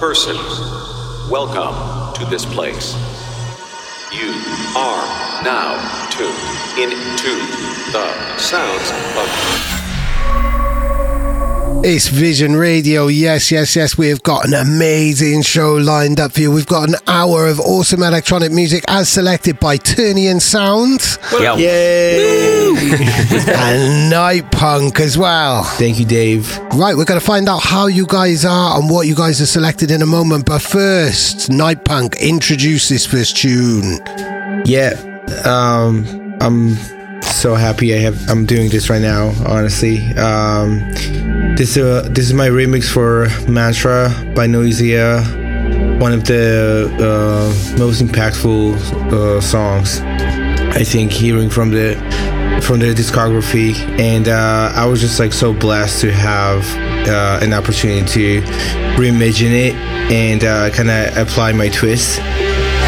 Person. Welcome to this place. You are now tuned into the sounds of It's Vision Radio. Yes, yes, yes. We have got an amazing show lined up for you. We've got an hour of awesome electronic music as selected by Turnian Sound Yo. Yay! and Nitepunk as well. Thank you, Dave. Right, we're going to find out how you guys are and what you guys are selected in a moment. But first, Nitepunk, introduce this first tune. Yeah, um, I'm so happy I have I'm doing this right now. Honestly, um, this uh, this is my remix for Mantra by Noisia, one of the uh, most impactful uh, songs I think hearing from the from the discography, and uh, I was just like so blessed to have uh, an opportunity to reimagine it and uh, kind of apply my twist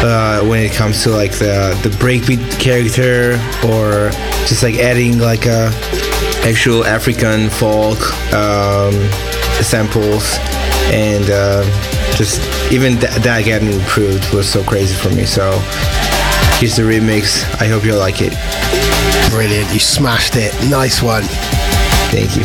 uh, when it comes to like the the breakbeat character or just like adding like a actual African folk um, samples and uh, just even th- that getting improved was so crazy for me. So here's the remix. I hope you like it. Brilliant. You smashed it. Nice one. Thank you.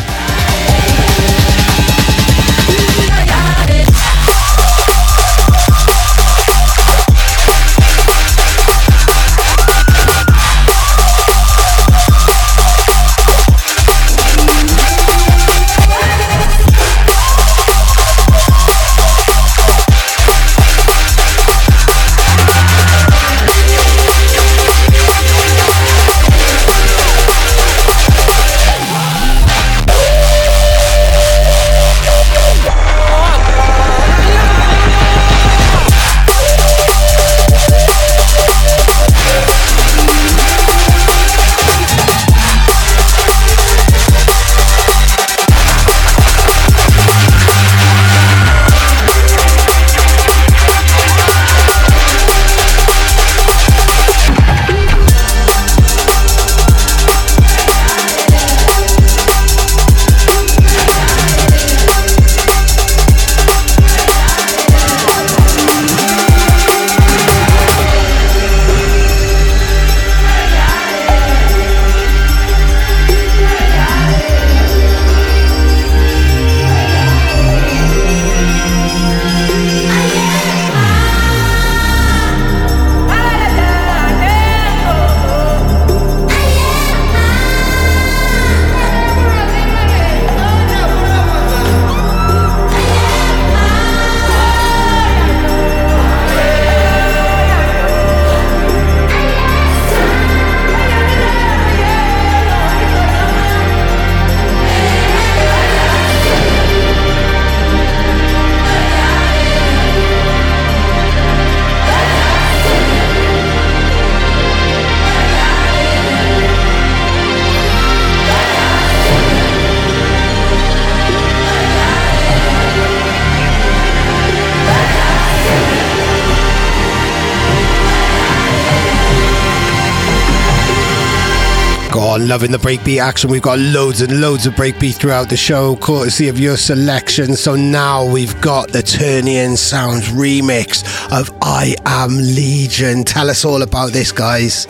Loving the breakbeat action. We've got loads and loads of breakbeat throughout the show, courtesy of your selection. So now we've got the Turnian Sounds remix of I Am Legion. Tell us all about this, guys.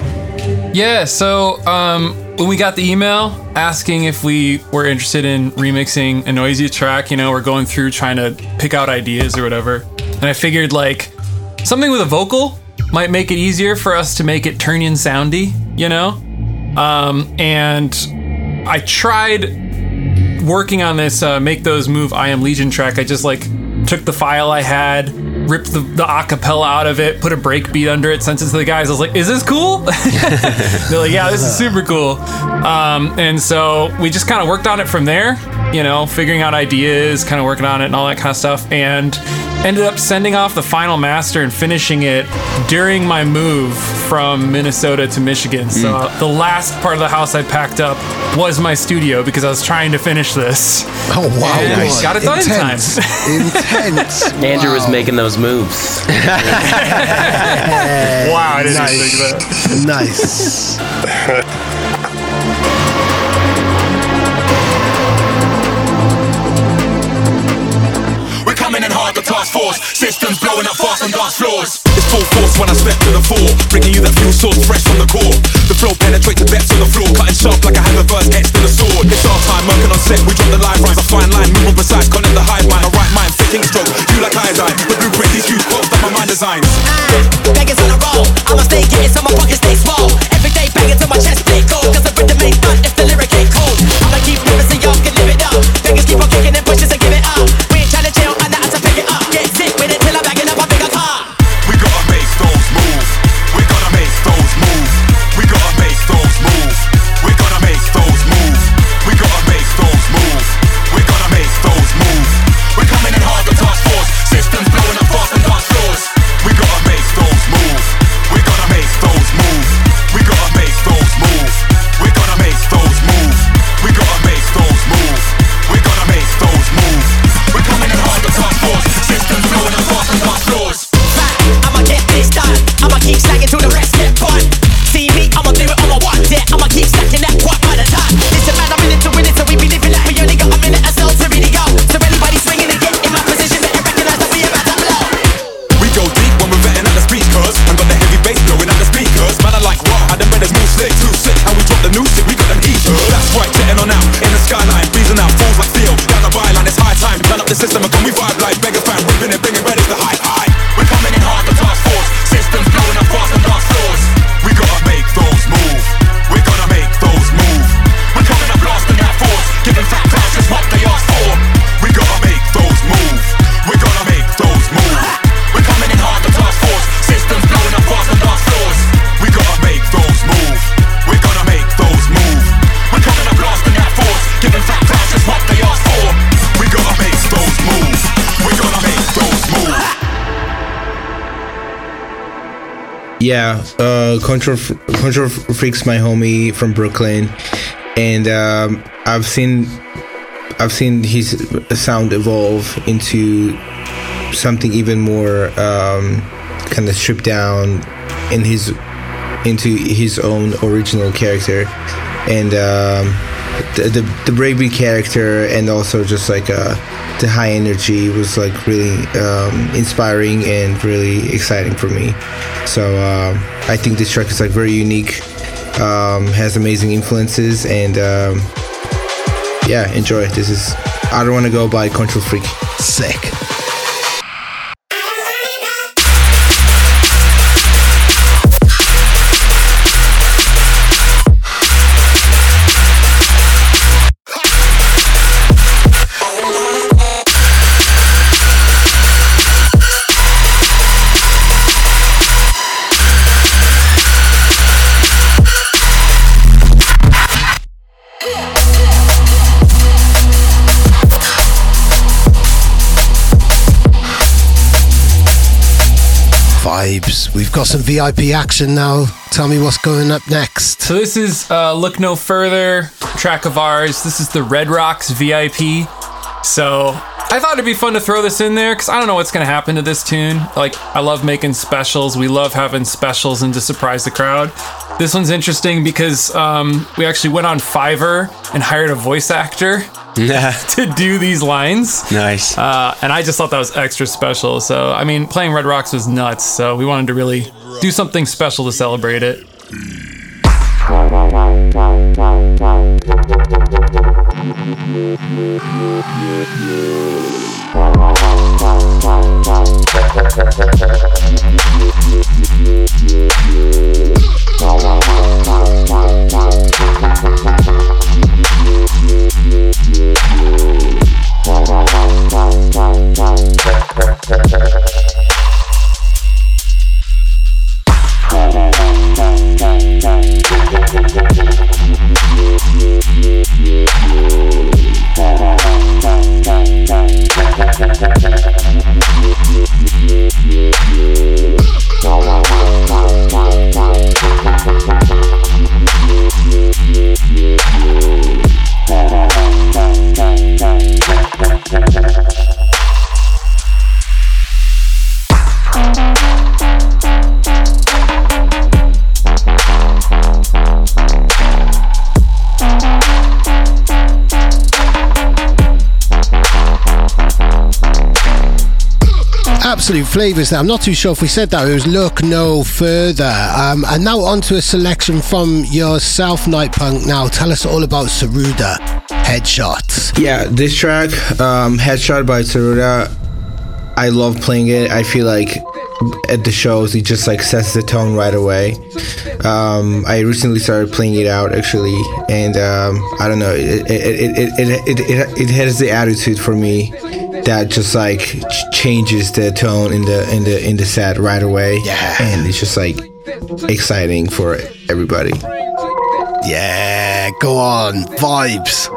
Yeah, so um, when we got the email asking if we were interested in remixing a noisy track, you know, we're going through trying to pick out ideas or whatever. And I figured like something with a vocal might make it easier for us to make it Turnian soundy, you know? Um, and I tried working on this uh, Make Those Move I Am Legion track. I just like took the file I had, ripped the, the acapella out of it, put a break beat under it, sent it to the guys. I was like, is this cool? They're like, yeah, this is super cool. Um, and so we just kind of worked on it from there. You know, figuring out ideas, kind of working on it and all that kind of stuff. And ended up sending off the final master and finishing it during my move from Minnesota to Michigan. So uh, the last part of the house I packed up was my studio because I was trying to finish this. Oh wow! And Nice. got it done in time. Intense. Intense. Andrew was making those moves. Wow, I didn't Nice. think that. Nice. task force. Systems blowing up fast on dance floors. It's full force when I step to the floor, Bringing you that fuel source fresh from the core. The flow penetrates the depths on the floor. Yeah, uh, Control Control Freak's my homie from Brooklyn, and um, I've seen I've seen his sound evolve into something even more um, kind of stripped down in his into his own original character, and um, the the, the character, and also just like uh, the high energy was like really um, inspiring and really exciting for me. So um, I think this track is like very unique, um, has amazing influences, and um, yeah, enjoy. This is I don't want to go by Control Freak. Sick. Vibes. We've got some VIP action now. Tell me what's going up next. So this is uh, Look No Further, track of ours. This is the Red Rocks VIP. So I thought it'd be fun to throw this in there because I don't know what's going to happen to this tune. Like, I love making specials. We love having specials and to surprise the crowd. This one's interesting because um, we actually went on Fiverr and hired a voice actor to do these lines. nice. Uh, and I just thought that was extra special. So, I mean, playing Red Rocks was nuts. So, we wanted to really do something special to celebrate it. Absolute flavours there. I'm not too sure if we said that. It was Look No Further. Um, and now on to a selection from yourself, Nitepunk. Now tell us all about Saruda Headshots. Yeah, this track, um, Headshot by Saruda, I love playing it. I feel like at the shows it just like sets the tone right away. Um, I recently started playing it out actually, and um, I don't know, it it, it, it, it, it, it has the attitude for me that just like ch- changes the tone in the in the in the set right away. Yeah. and it's just like exciting for everybody. Yeah, go on. Vibes.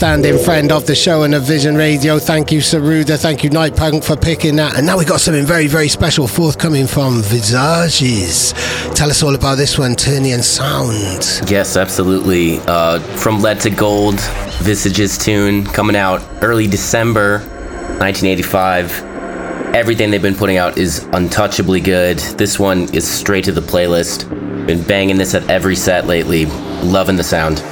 Long-standing friend of the show and of Vision Radio. Thank you, Saruda. Thank you, Nitepunk, for picking that. And now we got something very, very special forthcoming from Visages. Tell us all about this one, Turnian Sound. Yes, absolutely. Uh, from Lead to Gold, Visages tune coming out early December 1985. Everything they've been putting out is untouchably good. This one is straight to the playlist. Been banging this at every set lately. Loving the sound.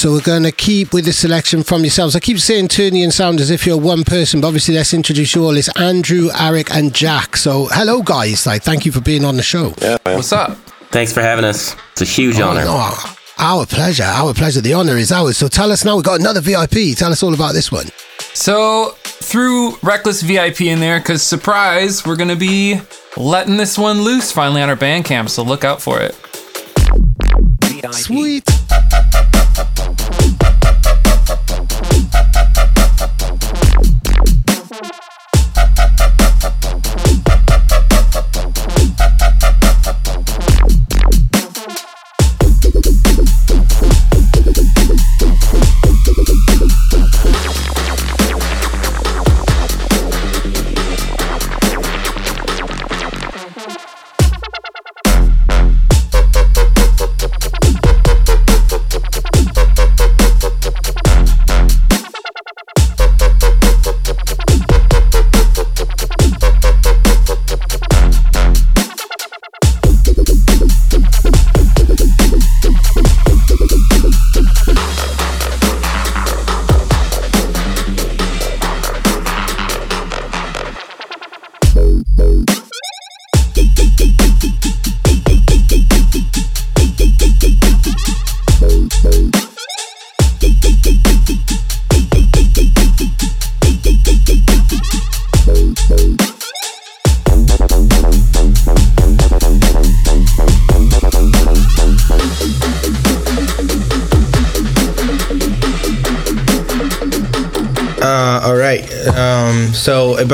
So we're going to keep with the selection from yourselves. I keep saying Turnian Sound as if you're one person, but obviously let's introduce you all. It's Andrew, Eric, and Jack. So hello, guys. Like, thank you for being on the show. Yeah, man. What's up? Thanks for having us. It's a huge oh, honor. Oh, our pleasure. Our pleasure. The honor is ours. So tell us now. We've got another VIP. Tell us all about this one. So threw Reckless VIP in there because surprise, we're gonna be letting this one loose finally on our Bandcamp. So look out for it. Sweet.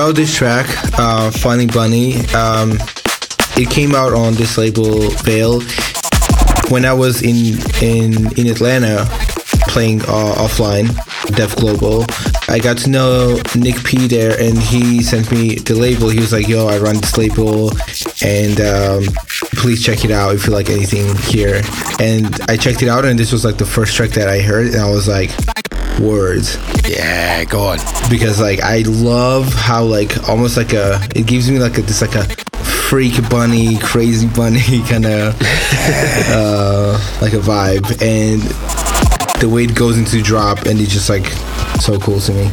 About this track, uh, "Funny Bunny," um, it came out on this label Veil when I was in in in Atlanta playing uh, offline, Dev Global. I got to know Nick P there, and he sent me the label. He was like, "Yo, I run this label, and um, please check it out if you like anything here." And I checked it out, and this was like the first track that I heard, and I was like, "Words." Yeah, go on. because like I love how like almost like a it gives me like a this like a freak bunny, crazy bunny kind of uh, like a vibe, and the way it goes into drop, and it's just like so cool to me.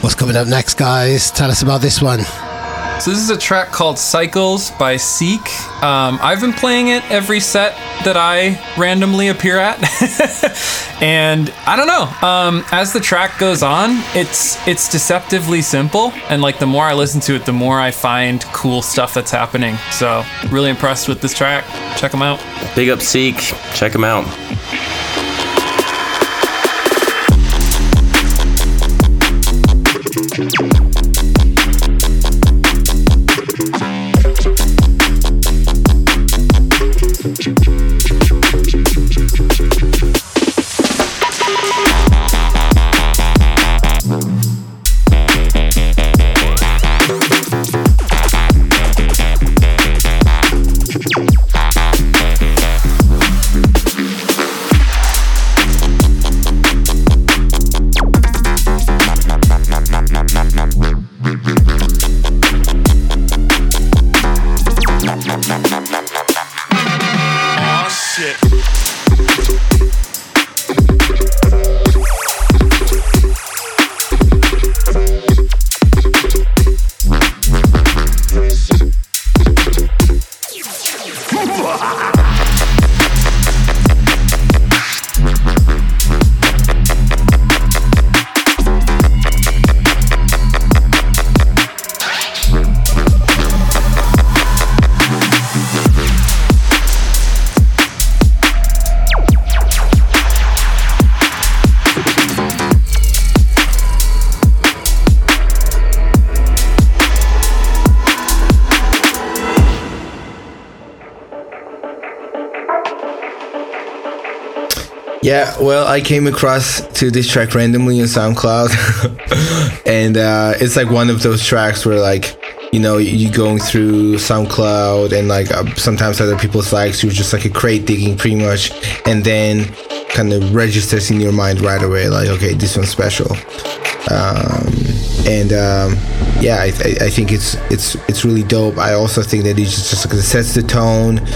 What's coming up next, guys? Tell us about this one. So this is a track called Cycles by Seek. Um, I've been playing it every set that I randomly appear at, and I don't know. Um, as the track goes on, it's it's deceptively simple, and like the more I listen to it, the more I find cool stuff that's happening. So really impressed with this track. Check them out. Big up Seek. Check them out. Yeah, well, I came across to this track randomly in SoundCloud, and uh, it's like one of those tracks where like you know you going through SoundCloud and like uh, sometimes other people's likes, you're just like a crate digging pretty much, and then kind of registers in your mind right away like okay this one's special, um, and um, yeah, I, I, I think it's it's it's really dope. I also think that it just just like, sets the tone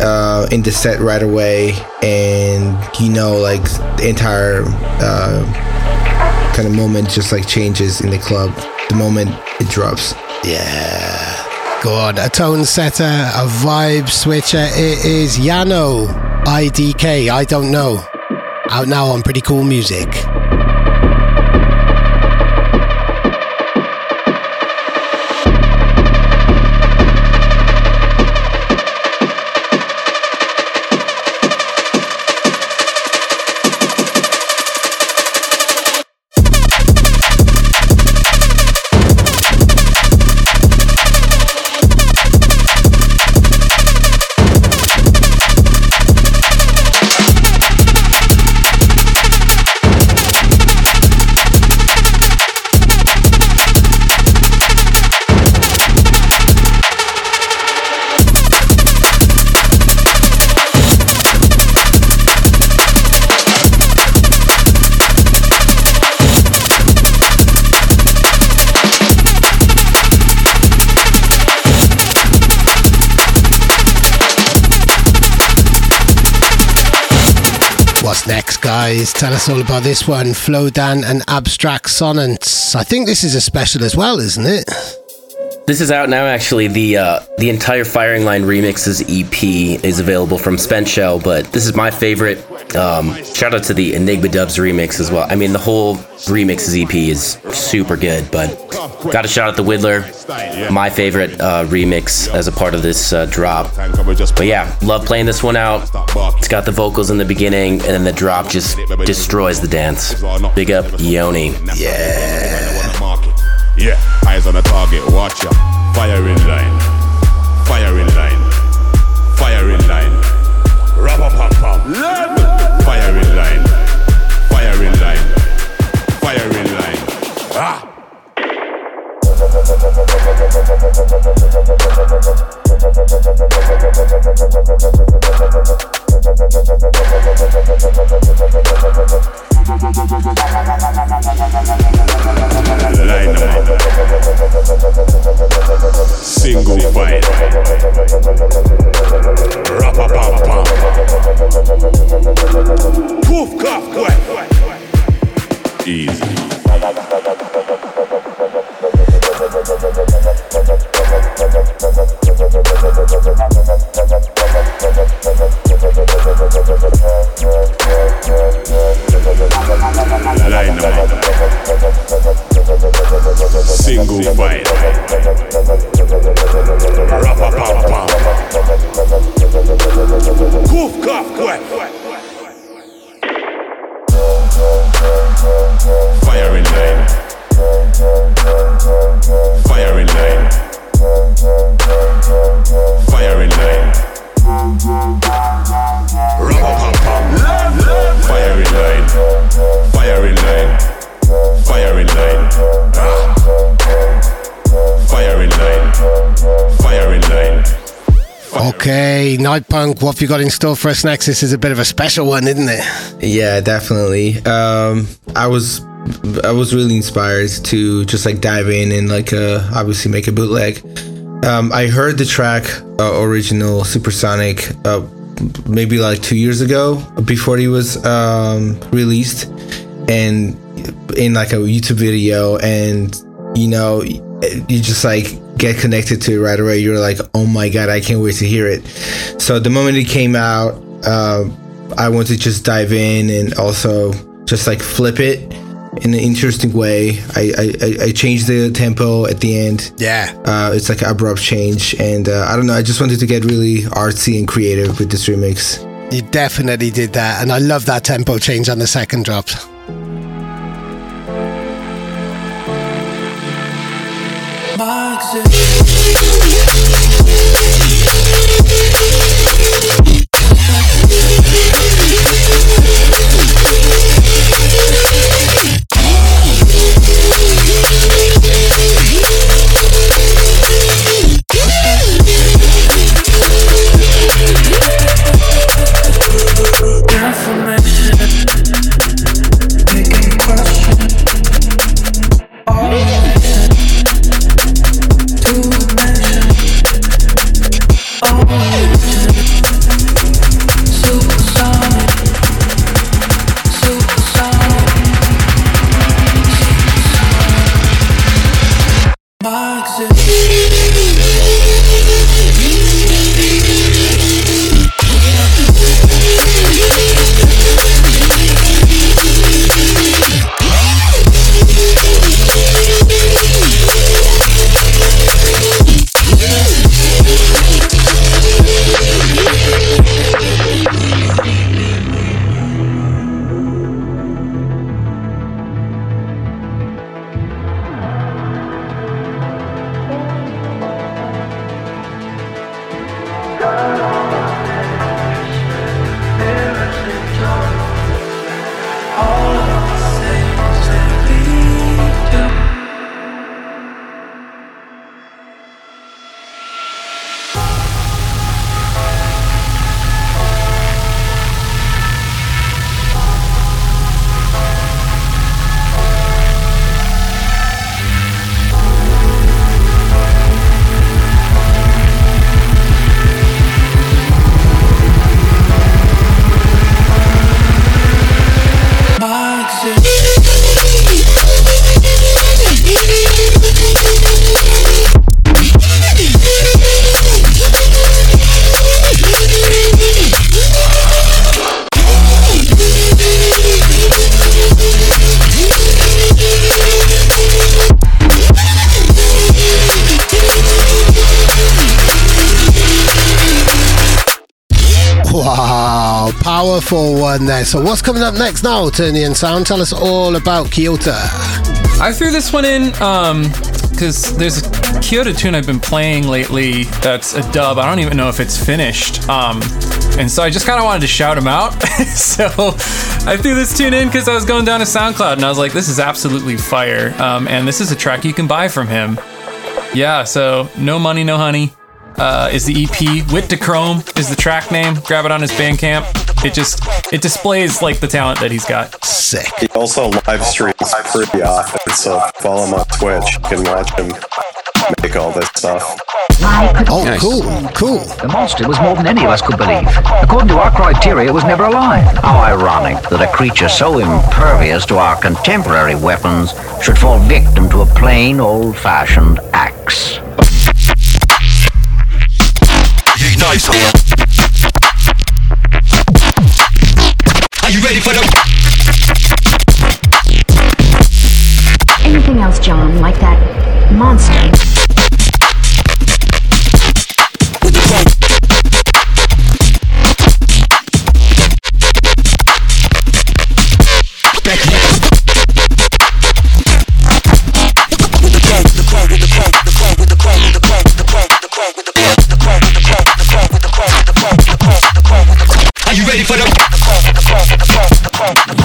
uh, in the set right away, and you know, like the entire uh, kind of moment just like changes in the club the moment it drops. Yeah. God. A tone setter, a vibe switcher. It is Yano IDK. I don't know. Out now on Pretty Cool Music. Tell us all about this one. Flowdan and Abstract Sonnets. I think this is a special as well, isn't it? This is out now. Actually, the uh, the entire Firing Line Remixes EP is available from Spent Shell, but this is my favorite. Um, shout out to the Enigma Dubs remix as well. I mean, the whole Remixes EP is super good, but got a shot at the Whittler, my favorite uh, remix as a part of this uh, drop. But yeah, love playing this one out. It's got the vocals in the beginning, and then the drop just destroys the dance. Big up Yoni. Yeah, eyes on the target, watch ya. Fire in line, fire in line, fire in line. Rappa pam pam. Fire in line, fire in line, fire in line. Ah. Easy. Punk, what have you got in store for us next? This is a bit of a special one, isn't it? Yeah, definitely. Um, I was I was really inspired to just like dive in and like uh, obviously make a bootleg. Um, I heard the track uh, original Supersonic uh, maybe like two years ago before he was um, released, and in like a YouTube video, and you know you just like get connected to it right away. You're like, oh my god, I can't wait to hear it. So the moment it came out, uh, I want to just dive in and also just like flip it in an interesting way. I I, I- I changed the tempo at the end. Yeah. Uh, it's like an abrupt change, and uh, I don't know. I just wanted to get really artsy and creative with this remix. You definitely did that, and I love that tempo change on the second drop. Information, 4-1 there. So what's coming up next now, Turnian Sound? Tell us all about Kyoto. I threw this one in because there's a Kyoto tune I've been playing lately that's a dub. I don't even know if it's finished. Um, and so I just kind of wanted to shout him out. so I threw this tune in because I was going down to SoundCloud and I was like, this is absolutely fire. Um, and this is a track you can buy from him. Yeah, so No Money, No Honey uh, is the EP. Wit to Chrome is the track name. Grab it on his Bandcamp. It just it displays like the talent that he's got. Sick. He also live streams pretty often, so follow him on Twitch. You can watch him make all this stuff. Oh, cool, cool. The monster was more than any of us could believe. According to our criteria, it was never alive. How ironic that a creature so impervious to our contemporary weapons should fall victim to a plain, old-fashioned axe. Nice. Are you ready for the? Anything else, John, like that monster? Are you ready for the? Anything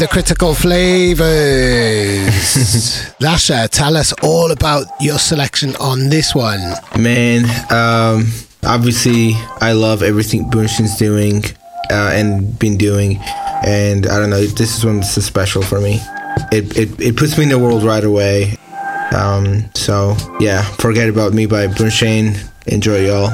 the critical flavors. Lasha, tell us all about your selection on this one. Man, um, obviously, I love everything Bunshin's doing uh, and been doing, and I don't know. This is one that's special for me. It, it it puts me in the world right away. Um, so yeah, forget about me by Bunshin. Enjoy y'all.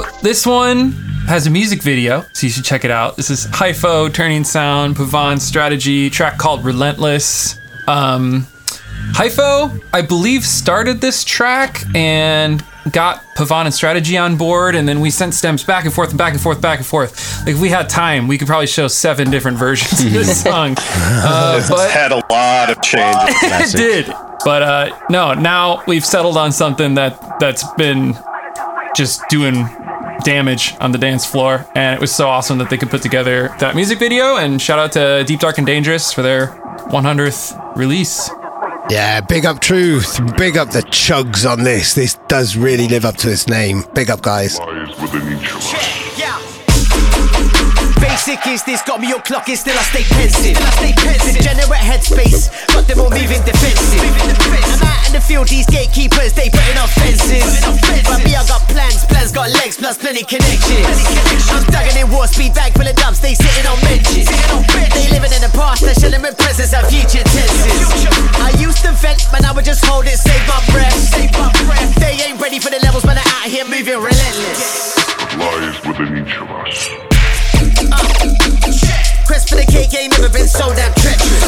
So this one has a music video, so you should check it out. This is Hypho, Turning Sound, Pavan Strategy, track called Relentless. Um, Hypho, I believe, started this track and got Pavan and Strategy on board, and then we sent stems back and forth and back and forth, back and forth. Like if we had time, we could probably show seven different versions of this song. Uh, It's but had a lot of changes. it did. But uh, no, now we've settled on something that that's been just doing damage on the dance floor, and it was so awesome that they could put together that music video. And shout out to Deep Dark and Dangerous for their 100th release. Yeah, big up Truth. Big up the chugs on this. This does really live up to its name. Big up, guys. Basic is this, got me on clock, and still I stay pensive. Still I stay pensive. Degenerate headspace, got them all moving defensive. I'm out in the field, these gatekeepers, they putting up fences. But me, I got plans, plans got legs, plus plenty connections. I'm stugging in war speed, bag full of dubs, they sitting on benches. They living in the past, they're chilling with presents and future tenses. I used to vent, man, I just hold it, save my breath. Save my breath. They ain't ready for the levels, man, they're out here moving relentless. lies within each of us. Quest for the cake ain't never been so damn treacherous.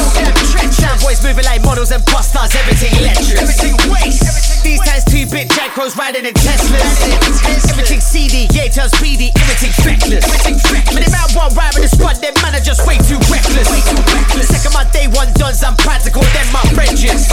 Sound boys moving like models and bus stars, everything electric. Everything waste. These times two bit jack riding in Teslas. Everything CD, yeah, just BD, everything's reckless. Many man want ride with the spot, them man are just way too reckless. Way too reckless. Second my day one done, I'm practical, then my bridges.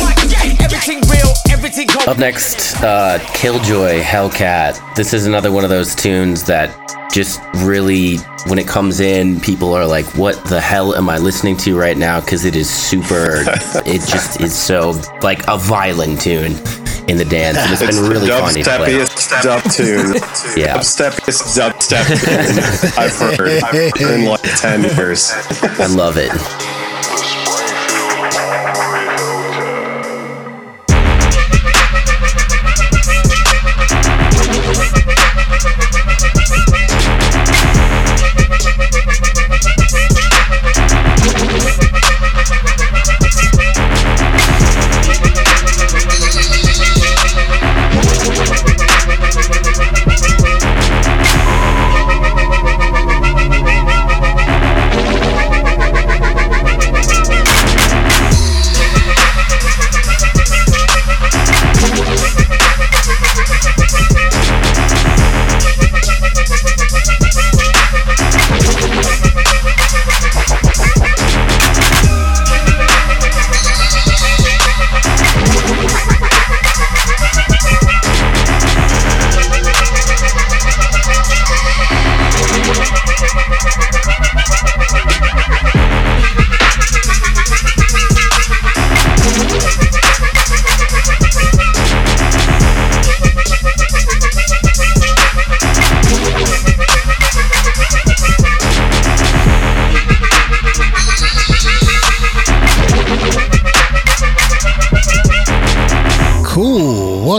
Everything real, everything cold. Up next, uh, Killjoy Hellcat. This is another one of those tunes that just really, when it comes in, people are like, what the hell am I listening to right now? Because it is super, it just is so, like a violent tune in the dance. And it's been really funny to play. Dubsteppiest dub tune. Yeah. Dubsteppiest dubstep tune I've heard in like 10 years. I love it.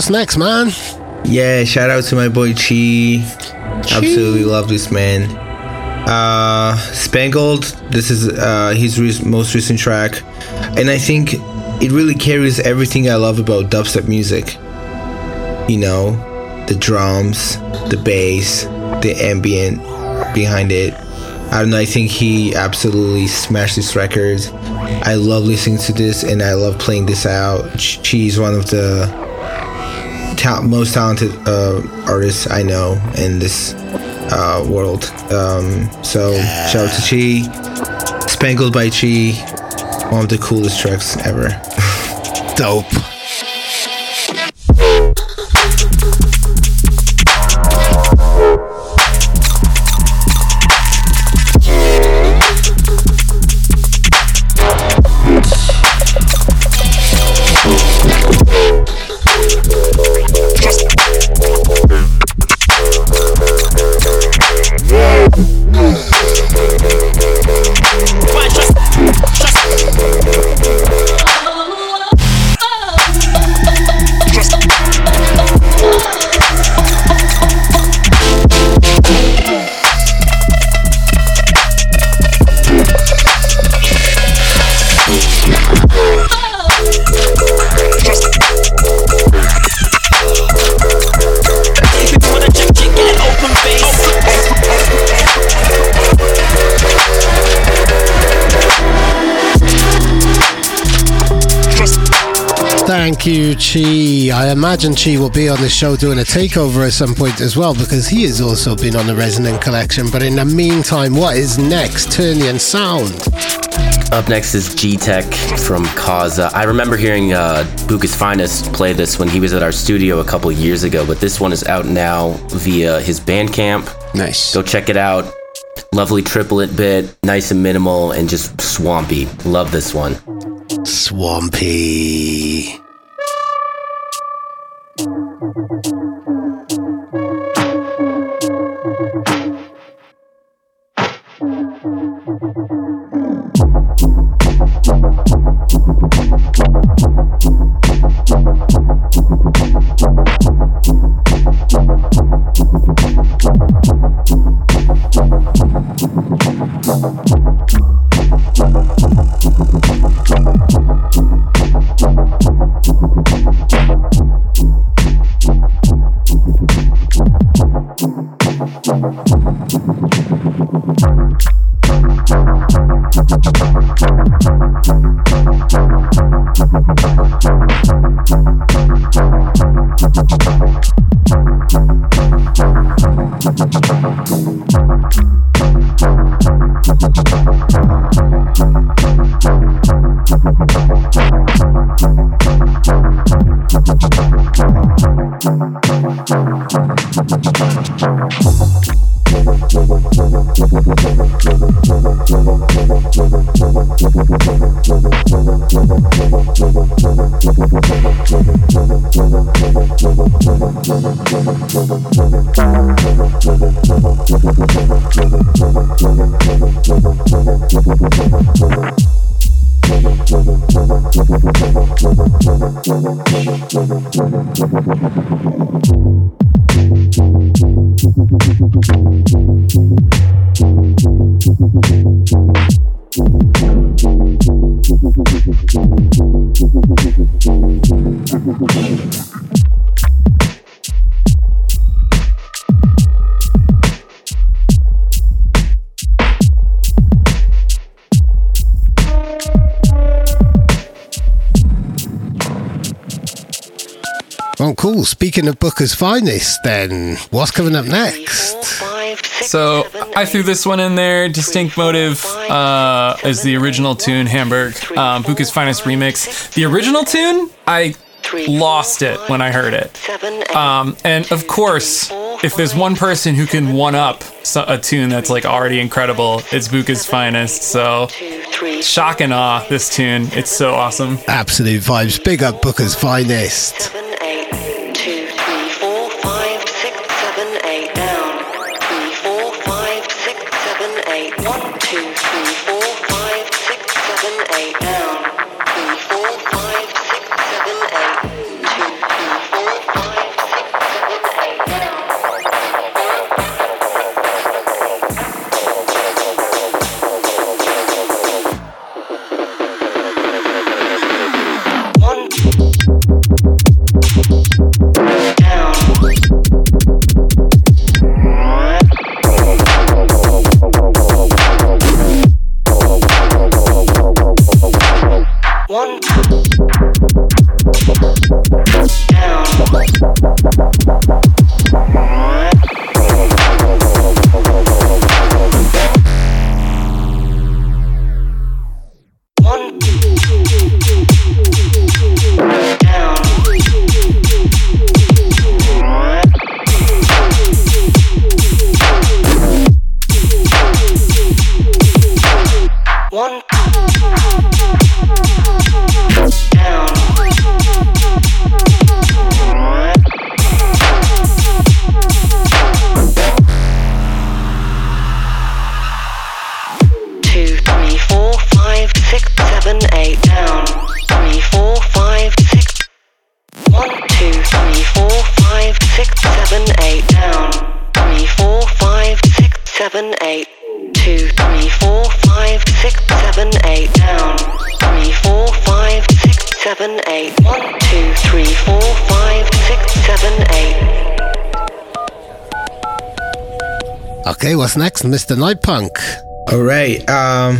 What's next, man? Yeah, shout out to my boy Chi. Absolutely love this man. Uh, Spangled. This is uh, his re- most recent track, and I think it really carries everything I love about dubstep music. You know, the drums, the bass, the ambient behind it. I don't know. I think he absolutely smashed this record. I love listening to this, and I love playing this out. Chi is one of the ta- most talented uh, artists I know in this uh, world. Um, so shout out to Chi, Spangled by Chi, one of the coolest tracks ever. Dope. Thank you, Chi. I imagine Chi will be on the show doing a takeover at some point as well because he has also been on the Resonant Collection. But in the meantime, what is next? Turnian Sound. Up next is G Tech from Kaza. I remember hearing uh, Bukez Finezt play this when he was at our studio a couple years ago, but this one is out now via his Bandcamp. Nice. Go check it out. Lovely triplet bit, nice and minimal, and just swampy. Love this one. Swampy thank you. Cool. Speaking of Bukez Finezt, then what's coming up next? So I threw this one in there. Distinct Motive uh, is the original tune, Hamburg. Um, Bukez Finezt remix. The original tune, I lost it when I heard it. Um, and of course, if there's one person who can one up a tune that's like already incredible, it's Bukez Finezt. So shock and awe, this tune. It's so awesome. Absolute vibes. Big up Bukez Finezt. Down. Seven, eight. One, two, three, four, five, six, seven, eight. Okay, what's next, Mr. Nitepunk? All right, um,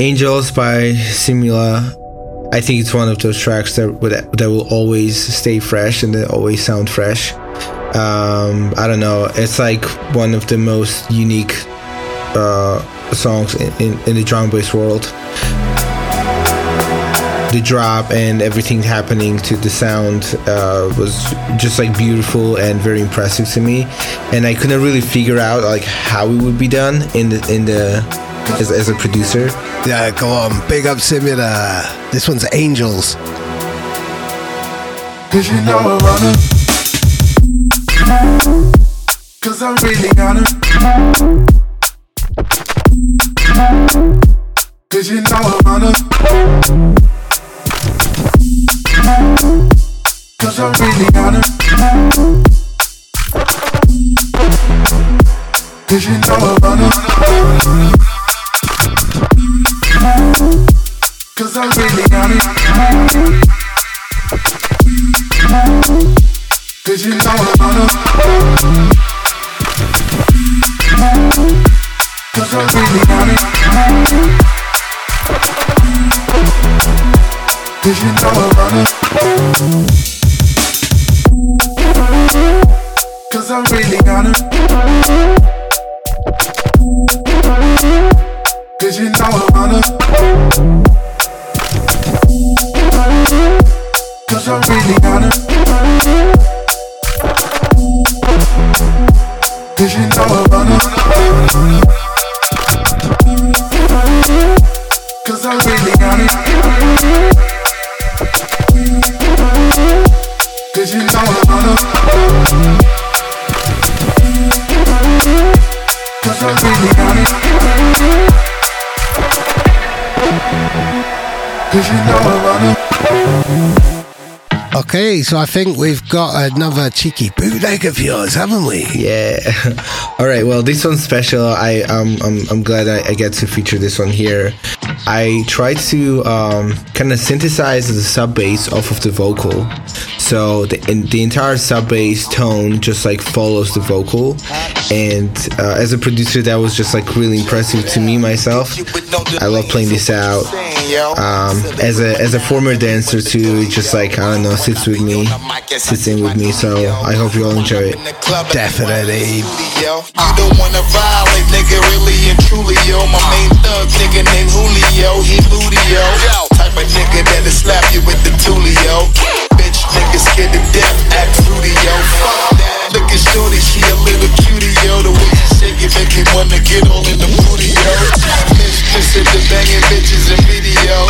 Angels by Simula. I think it's one of those tracks that that will always stay fresh and that always sound fresh. Um, I don't know. It's like one of the most unique uh, songs in, in, in the drum bass world. The drop and everything happening to the sound uh, was just like beautiful and very impressive to me. And I couldn't really figure out like how it would be done in the in the as, as a producer. Yeah, go on. Big up Simula. This one's Angels. Cause you know I wanna Cause I'm really gonna Cause you know I wanna Cause I'm really gonna Cause you know I wanna Cause I'm really you know I wanna Cause so I think we've got another cheeky bootleg of yours, haven't we? Yeah. All right. Well, this one's special. I um I'm, I'm glad I, I get to feature this one here. I tried to um, kind of synthesize the sub bass off of the vocal, so the in, the entire sub bass tone just like follows the vocal. And uh, as a producer, that was just like really impressive to me myself. I love playing this out. Um, as a as a former dancer too, it just like I don't know sits with me, sits in with me. So I hope you all enjoy it. Definitely. You don't wanna violate, nigga, really and truly, yo. My main thug, nigga named Julio, he Ludio. Type of nigga that'll slap you with the tulio. Bitch, nigga scared to death, act fruity, yo. Fuck that. Look Shorty, she a little cutie, yo. The way she shake it make me wanna get all in the booty, yo. Mistress at the banging bitches and videos.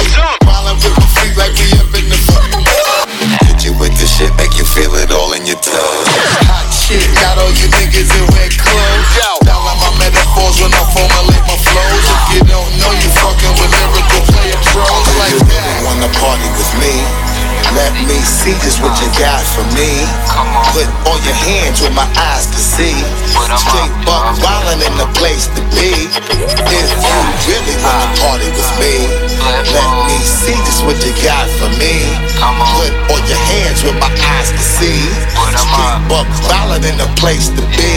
What you got for me. Put all your hands where my eyes can see. Straight buck wildin' in the place to be.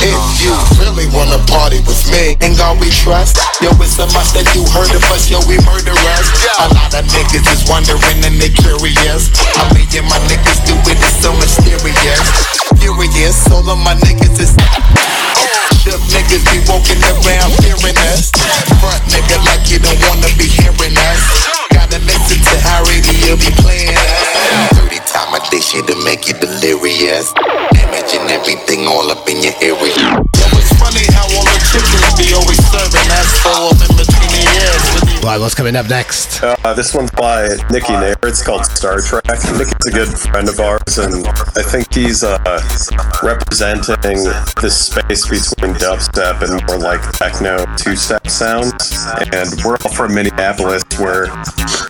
If you really wanna party with me, and God we trust. Yo, it's a must that you heard of us, yo, we murder murderers. A lot of niggas is wondering and they curious. I mean, yeah, my niggas do it, it's so mysterious. Furious, all of my niggas is. Shook niggas be walking around fearing us. Front nigga like you don't wanna be hearing us. Gotta listen to how radio be playing us. 30 time a to make you delirious. Imagine everything all up in your area. Yo, it's funny how all the chickens be always serving us all in between the ears. Right, what's coming up next? Uh, this one's by Nicky Nair. It's called Star Trek. Nicky's a good friend of ours, and I think he's uh, representing this space between dubstep and more like techno two-step sounds. And we're all from Minneapolis, where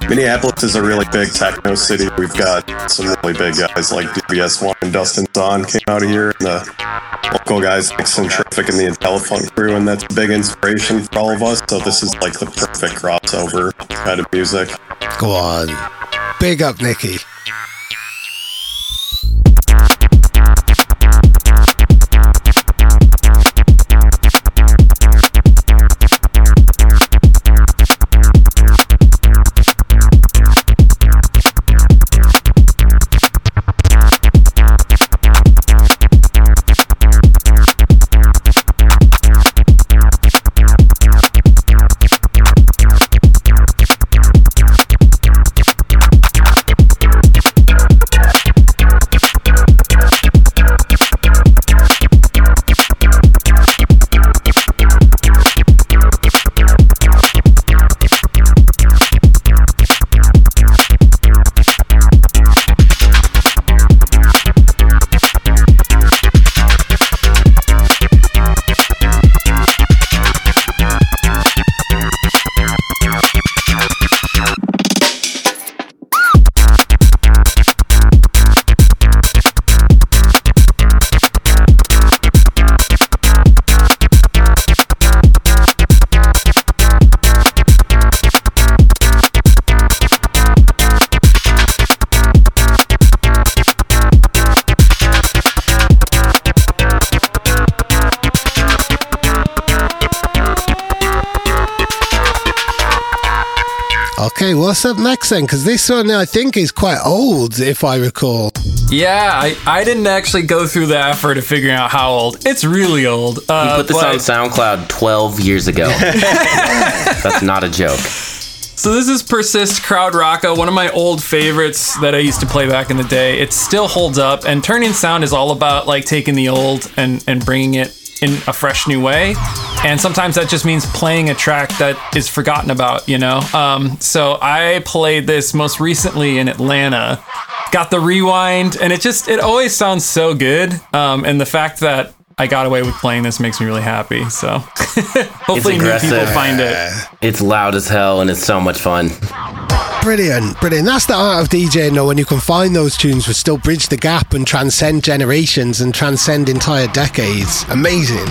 Minneapolis is a really big techno city. We've got some really big guys like DVS1 and Dustin Zahn came out of here, and the local guys like Centrific and the Intelifunk crew, and that's a big inspiration for all of us. So this is like the perfect crossover kind of music. Go on. Big up, Nikki. What's up next then? Because this one I think is quite old, if I recall. Yeah, I, I didn't actually go through the effort of figuring out how old. It's really old. Uh, we put this but- on SoundCloud 12 years ago. That's not a joke. So this is Persist Crowd Rocka, one of my old favorites that I used to play back in the day. It still holds up, and Turning Sound is all about like taking the old and and bringing it in a fresh new way. And sometimes that just means playing a track that is forgotten about, you know. Um, so I played this most recently in Atlanta. Got the rewind, and it just it always sounds so good. Um, and the fact that I got away with playing this makes me really happy. So hopefully it's new people find it. It's loud as hell and it's so much fun. Brilliant, brilliant. That's the art of DJing, though, when you can find those tunes which still bridge the gap and transcend generations and transcend entire decades. Amazing.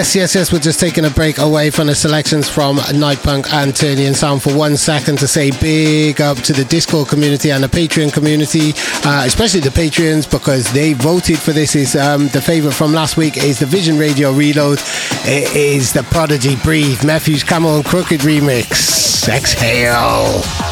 Yes, yes, yes. We're just taking a break away from the selections from Nitepunk and Turnian Sound for one second to say big up to the Discord community and the Patreon community, uh, especially the Patreons because they voted for this. Is um, the favorite from last week is the Vision Radio reload. It is the Prodigy Breathe Matthews Camo and Krooked remix. Exhale.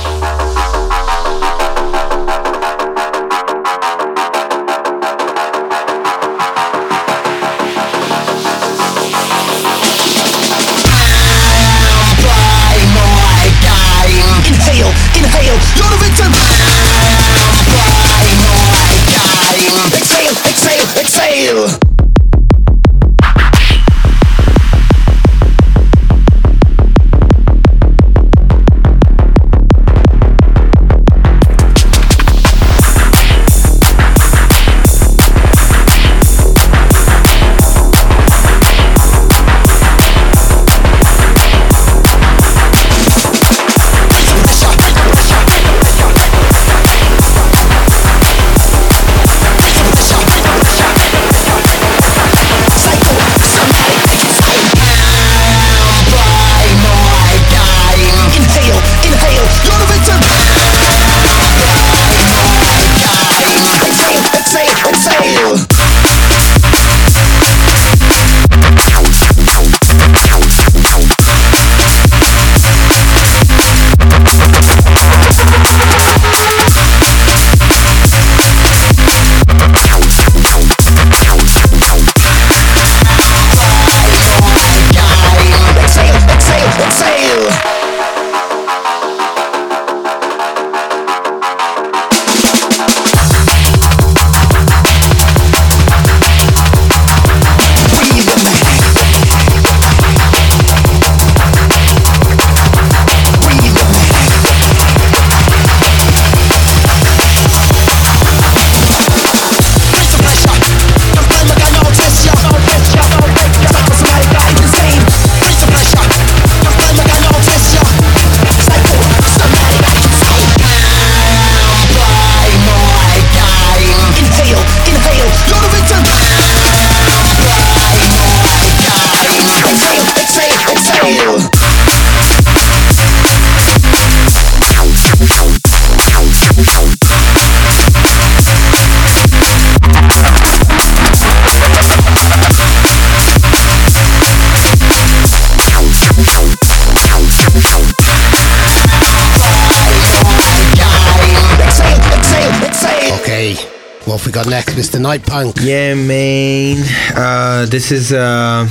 Next, Mr. Nitepunk? Yeah, man. Uh, this is uh,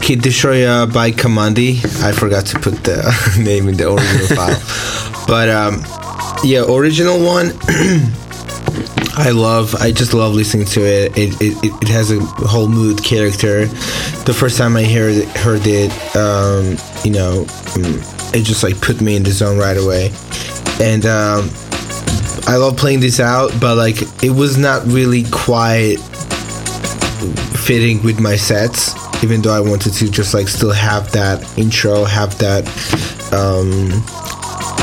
Kid Destroyer by Kamandi. I forgot to put the name in the original file. But um, yeah, original one. I love. I just love listening to it. It, it. it has a whole mood character. The first time I heard it, heard it, um, you know, mm, it just like put me in the zone right away. And um, I love playing this out, but like it was not really quite fitting with my sets. Even though I wanted to just like still have that intro, have that um,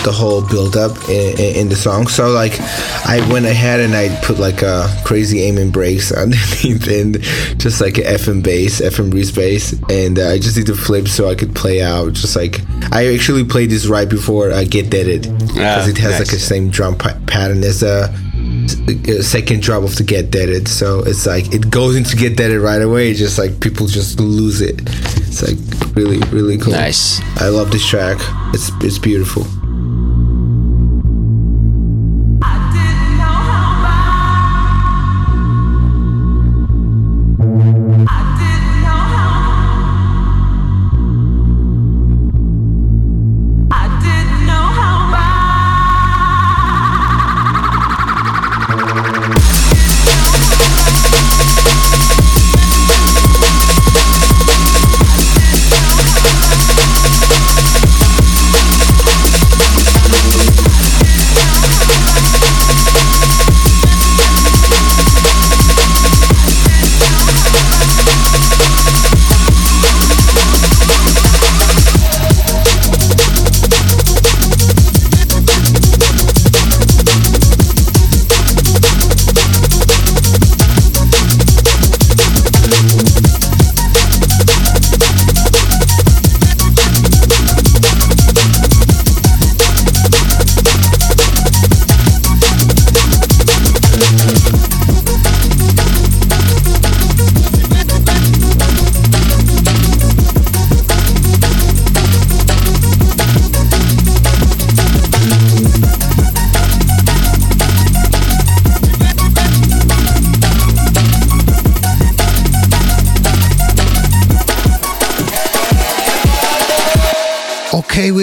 the whole build up in, in, the song. So like I went ahead and I put like a crazy Amen breaks underneath and just like an FM bass, FM Reese bass, and uh, I just did the flip so I could play out. Just like I actually played this right before I get deaded because Ah, it has nice. like the same drum pa- pattern as a a second drop of the get deaded so it's like it goes into get deaded right away just like people just lose it it's like really really cool Nice. i love this track it's it's beautiful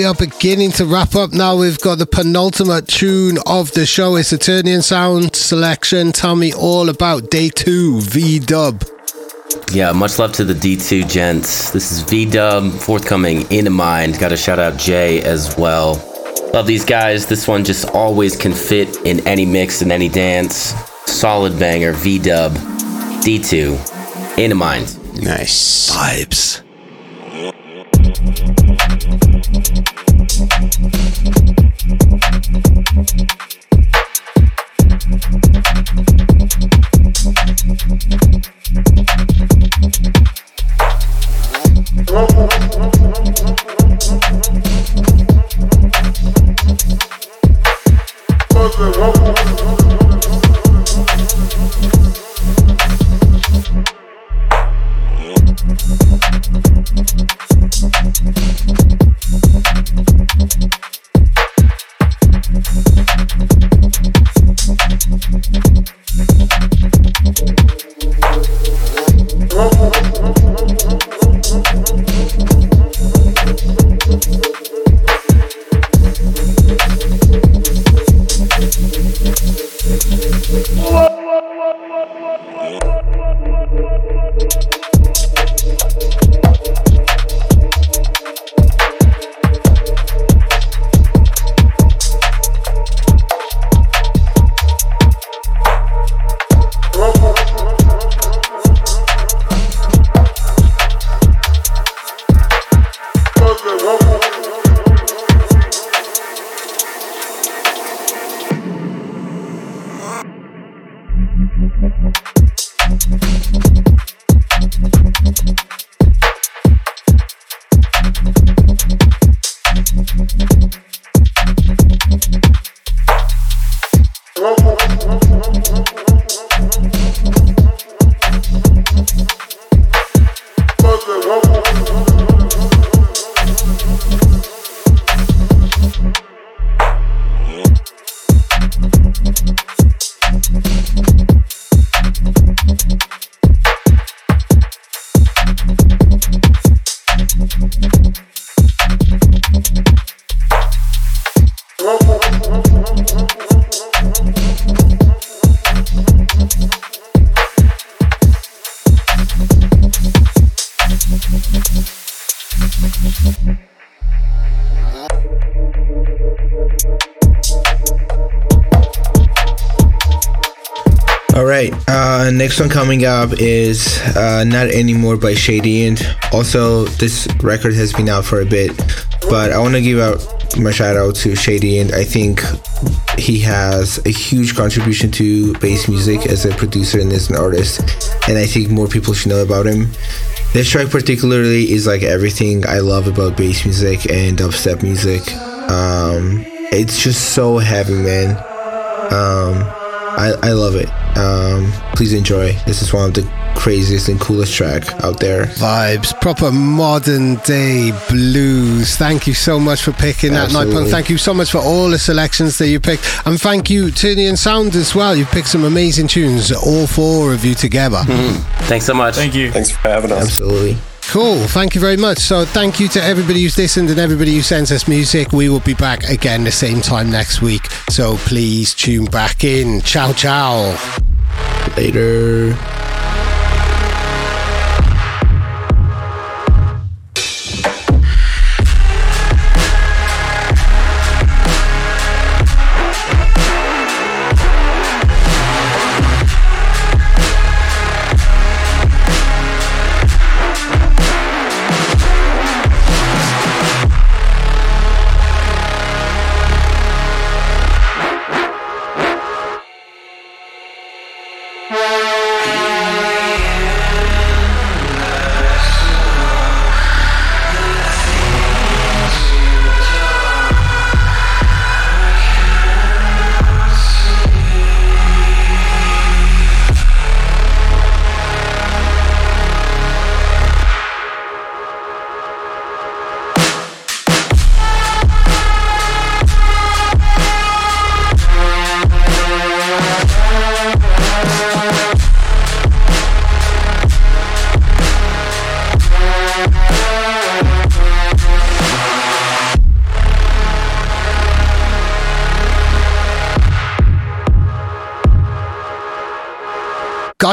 are beginning to wrap up now. We've got the penultimate tune of the show. It's Eternian Sound Selection. Tell me all about day two, V Dub. Yeah, much love to the D2 gents. This is V Dub, forthcoming in mind. Got to shout out Jay as well. Love these guys. This one just always can fit in any mix and any dance. Solid banger, V Dub, D2, in mind. Nice. Vibes. Thank you. Coming up is uh, Not Anymore by Shady and also this record has been out for a bit, but I want to give out my shout out to Shady and I think he has a huge contribution to bass music as a producer and as an artist, and I think more people should know about him. This track particularly is like everything I love about bass music and dubstep music. Um, it's just so heavy, man. Um, I, I love it. Um, please enjoy. This is one of the craziest and coolest track out there. Vibes, proper modern day blues. Thank you so much for picking that night Absolutely. Thank you so much for all the selections that you picked. And thank you, Tony and Sound as well. You picked some amazing tunes, all four of you together. Thanks so much. Thank you. Thanks for having us. Absolutely. Cool. Thank you very much. So, thank you to everybody who's listened and everybody who sends us music. We will be back again the same time next week. So, please tune back in. Ciao, ciao. Later.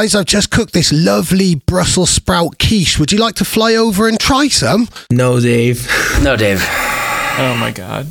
Guys, I've just cooked this lovely Brussels sprout quiche. Would you like to fly over and try some? No, Dave. No, Dave. Oh my god.